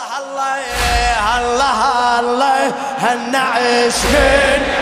الله الله الله الله من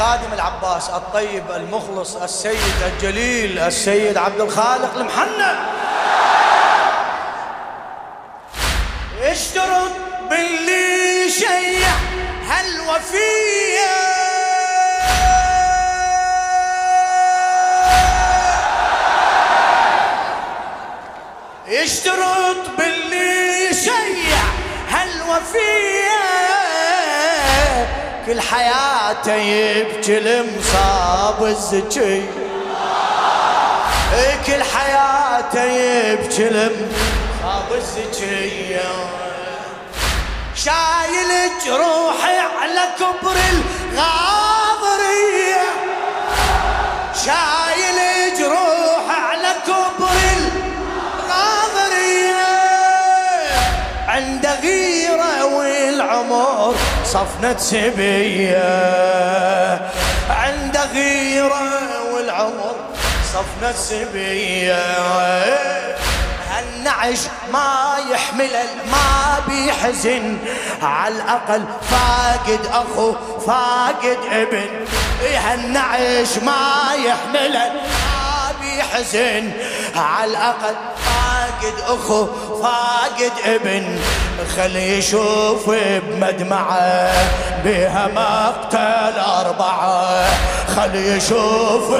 لخادم العباس الطيب المخلص السيد الجليل السيد عبد الخالق المحنن. اشترط باللي شيع هالوفية كل حياته يبكي المصاب الزكي. كل حياته يبكي المصاب الزكي. شايل جروحي على كبر الغاضرية. شايل صفنة سبية عند غيرة والعمر صفنة سبية هالنعش ما يحمل ما بيحزن. على الأقل فاقد أخو فاقد ابن. هالنعش ما يحمل ما بيحزن. على الأقل فاقد أخو فاقد ابن. خلي يشوف بمدمعه بها مقتل أربعة. خلي يشوف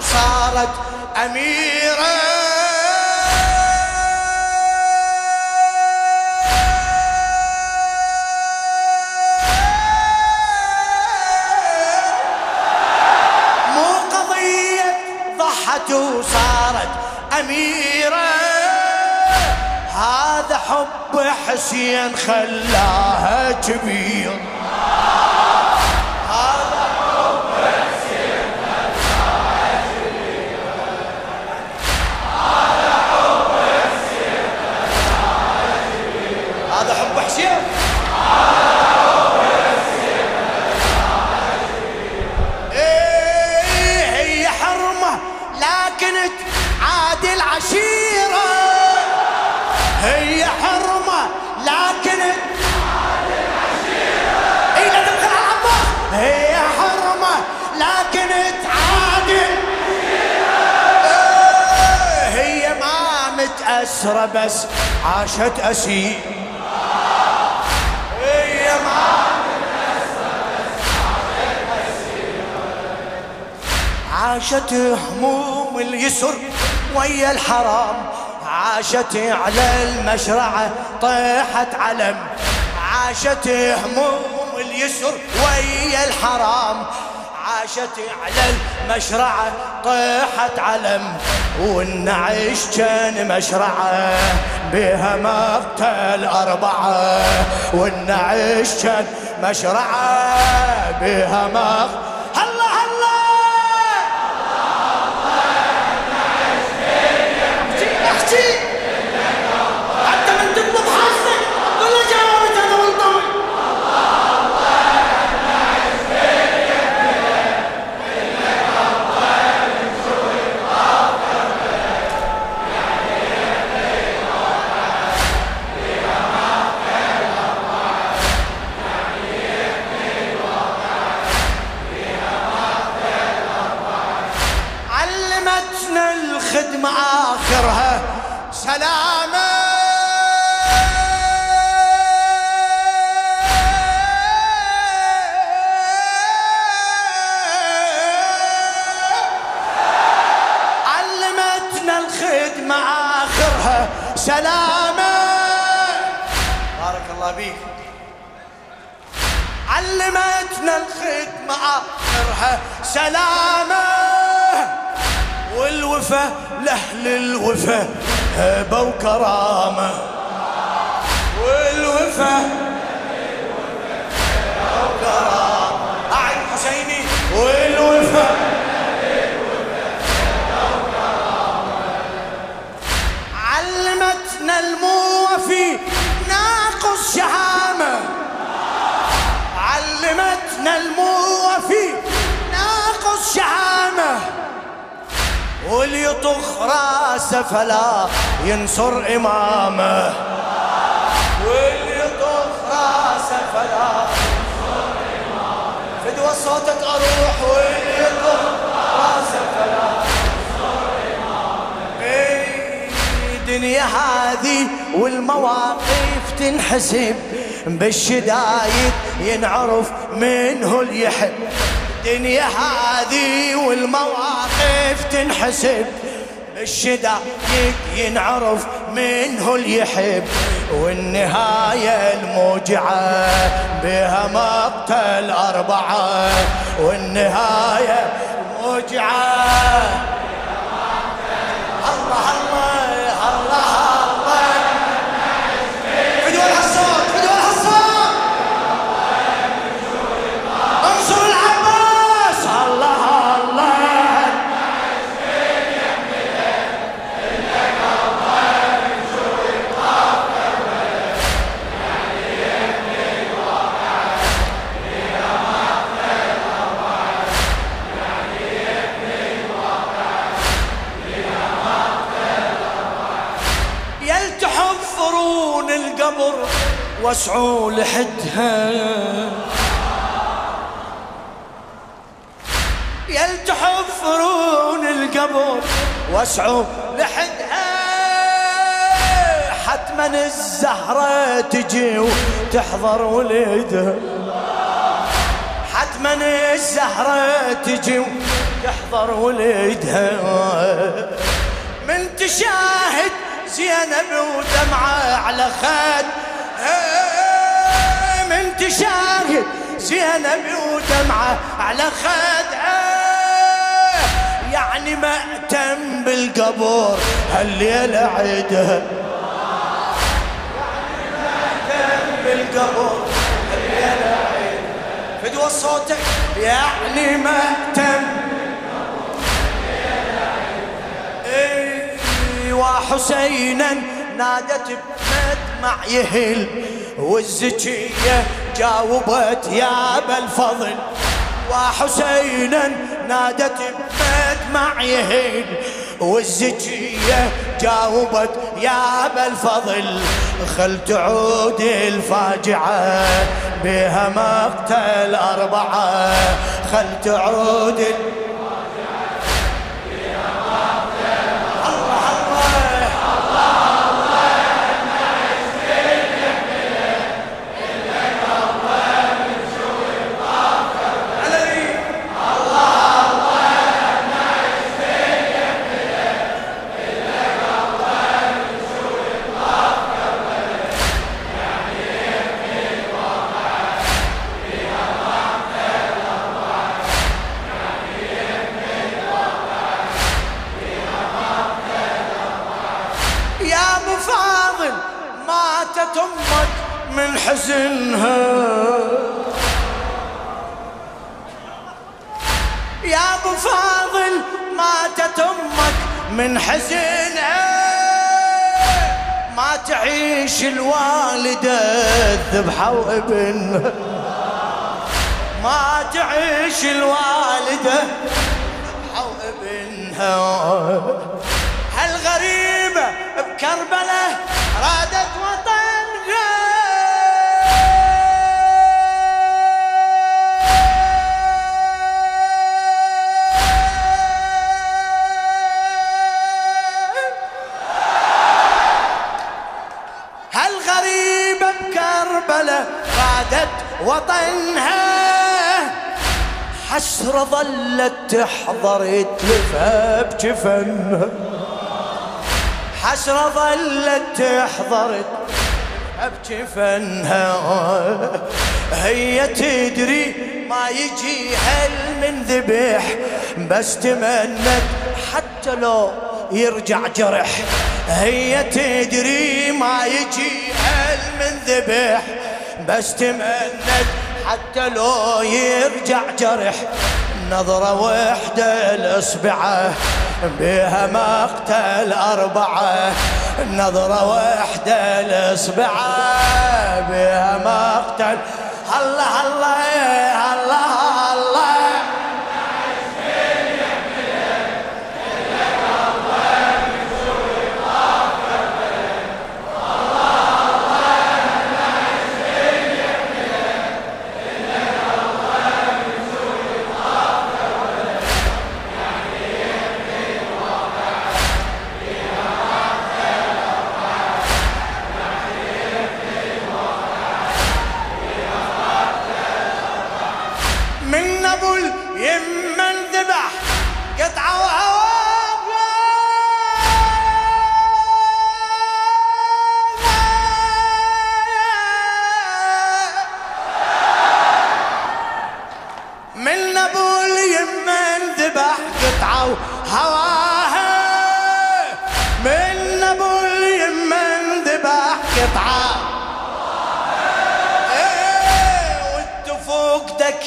ضحت وصارت أميرة. مو قضية ضحت وصارت أميرة. هذا حب حسين خلاها كبير. أسرى بس عاشت أسير. هي ما عاشت هموم اليسر ويا الحرام عاشت على المشرعة طيحت علم عاشت هموم اليسر ويا الحرام. عاشت على المشرعة طيحت علم والنعش كان مشرعة بها مقتل أربعة والنعش كان مشرعة بها مقتل سلامة. بارك الله بيك علمتنا الخدمة آخرها سلامة. والوفا لأهل الوفا هبة وكرامة. والوفا أعد حسيني. والوفا فلا ينصر إمامه. وليطخ راسه فلا ينصر إمامه. فدوى صوتك أروح. وليطخ راسه فلا ينصر إمامه. إيه، دنيا هذه والمواقف تنحسب بالشدايد ينعرف منه اللي يحب الدنيا هذه والمواقف تنحسب بالشدايد ينعرف منه اللي يحب والنهاية الموجعة بها مقتل أربعة والنهاية الموجعة. القبر واسعوا لحدها. يل تحفرون القبر واسعوا لحدها. حتما الزهرة تجي وتحضر ولدها حتما الزهرة تجي وتحضر ولدها من تشاهد زينب ودمعة على خد من تشاهد زينب ودمعة على خد يعني مأتم بالقبر هالليلة عيدها يعني مأتم بالقبر هالليلة عيدها فدوى صوتك يعني وحسينا نادت بمدمع يهل والزكية جاوبت يا ابا الفضل وحسينا نادت بمدمع يهل والزكية جاوبت يا ابا الفضل خل تعود الفاجعة بها مقتل أربعة خل تعود الفاجعة ماتت أمك من حزنها. يا أبو فاضل ماتت أمك من حزنها. ما تعيش الوالدة الذبحة وابنها. ما تعيش الوالدة الذبحة وابنها. هالغريبة بكربلة رادت ظلت تحضر تلفها بجفنها حسرة ظلت تحضر بجفنها هي تدري ما يجيها من ذبح بس تمنت حتى لو يرجع جرح. هي تدري ما يجيها من ذبح بس تمنت حتى لو يرجع جرح. نظرة وحدة الإصبعة بها مقتل أربعة. نظرة وحدة الإصبعة بها مقتل. الله الله من ابو اليمن ذبح. قطعه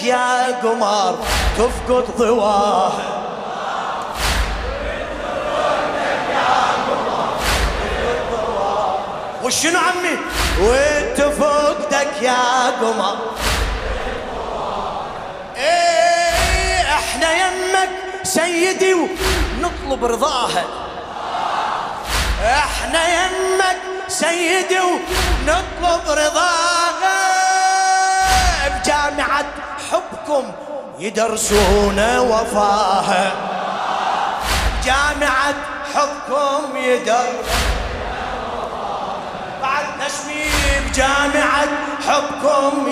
يا قمر تفقد ضواه. وشنو عمي؟ وانت فوقدك يا قمر. إيه إحنا يمك سيدي ونطلب رضاها. إحنا يمك سيدي ونطلب رضاها. بجامعة حبكم يدرسون وفاها جامعة حبكم يدرسون بعد نشمي بجامعة حبكم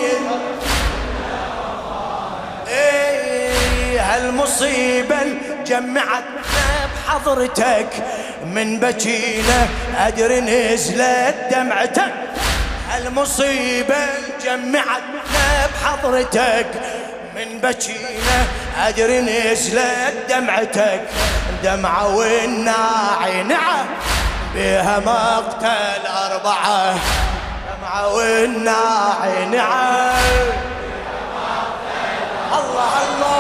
إيه هالمصيبة جمعتنا بحضرتك من بكينا؟ أدري نزلت دمعتك. هالمصيبة جمعتنا بحضرتك. من بكينا أدري نزلت دمعتك. دمعة والناعي نعم بها مقتل أربعة. دمعة والناعي نعم الله الله.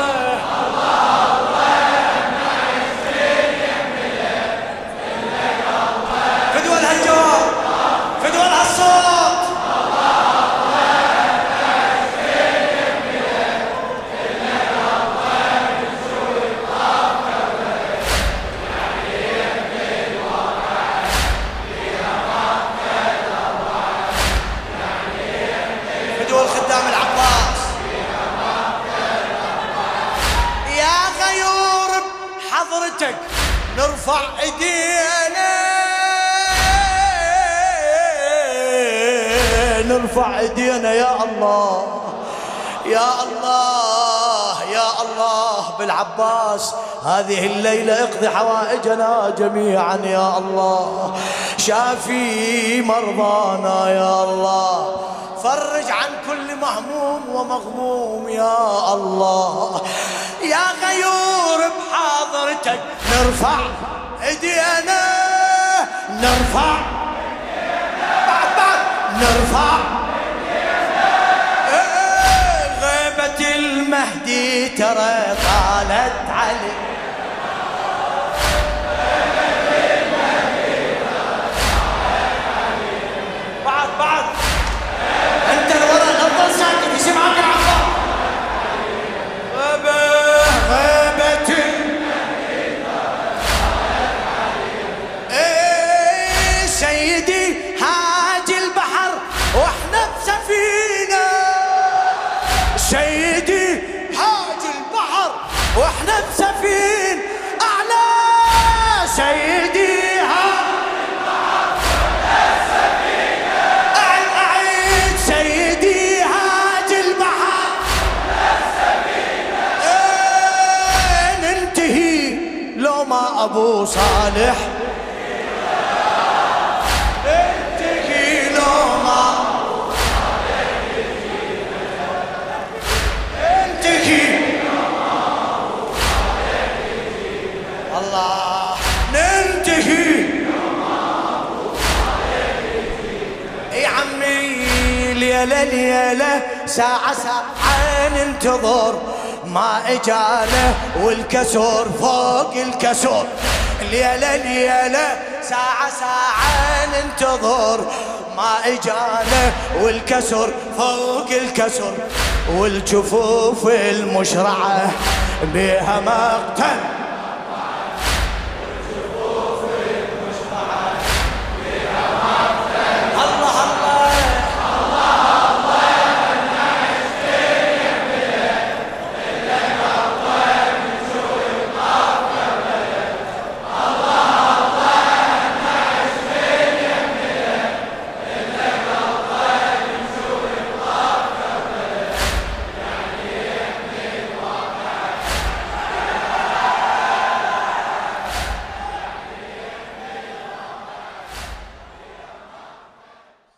الله بالعباس هذه الليلة اقضي حوائجنا جميعا يا الله. شافي مرضانا يا الله. فرج عن كل مهموم ومغموم يا الله. يا غيور بحاضرتك نرفع إيدينا نرفع بعد بعد نرفع. المهدي ترى طالت علي. ليلة ليلة ساعة ساعة ننتظر ما إجانا والكسور فوق الكسور. ليلة ليلة ساعة ساعة ننتظر ما إجانا والكسر فوق الكسر والجفوف المشرعة بها مقتل.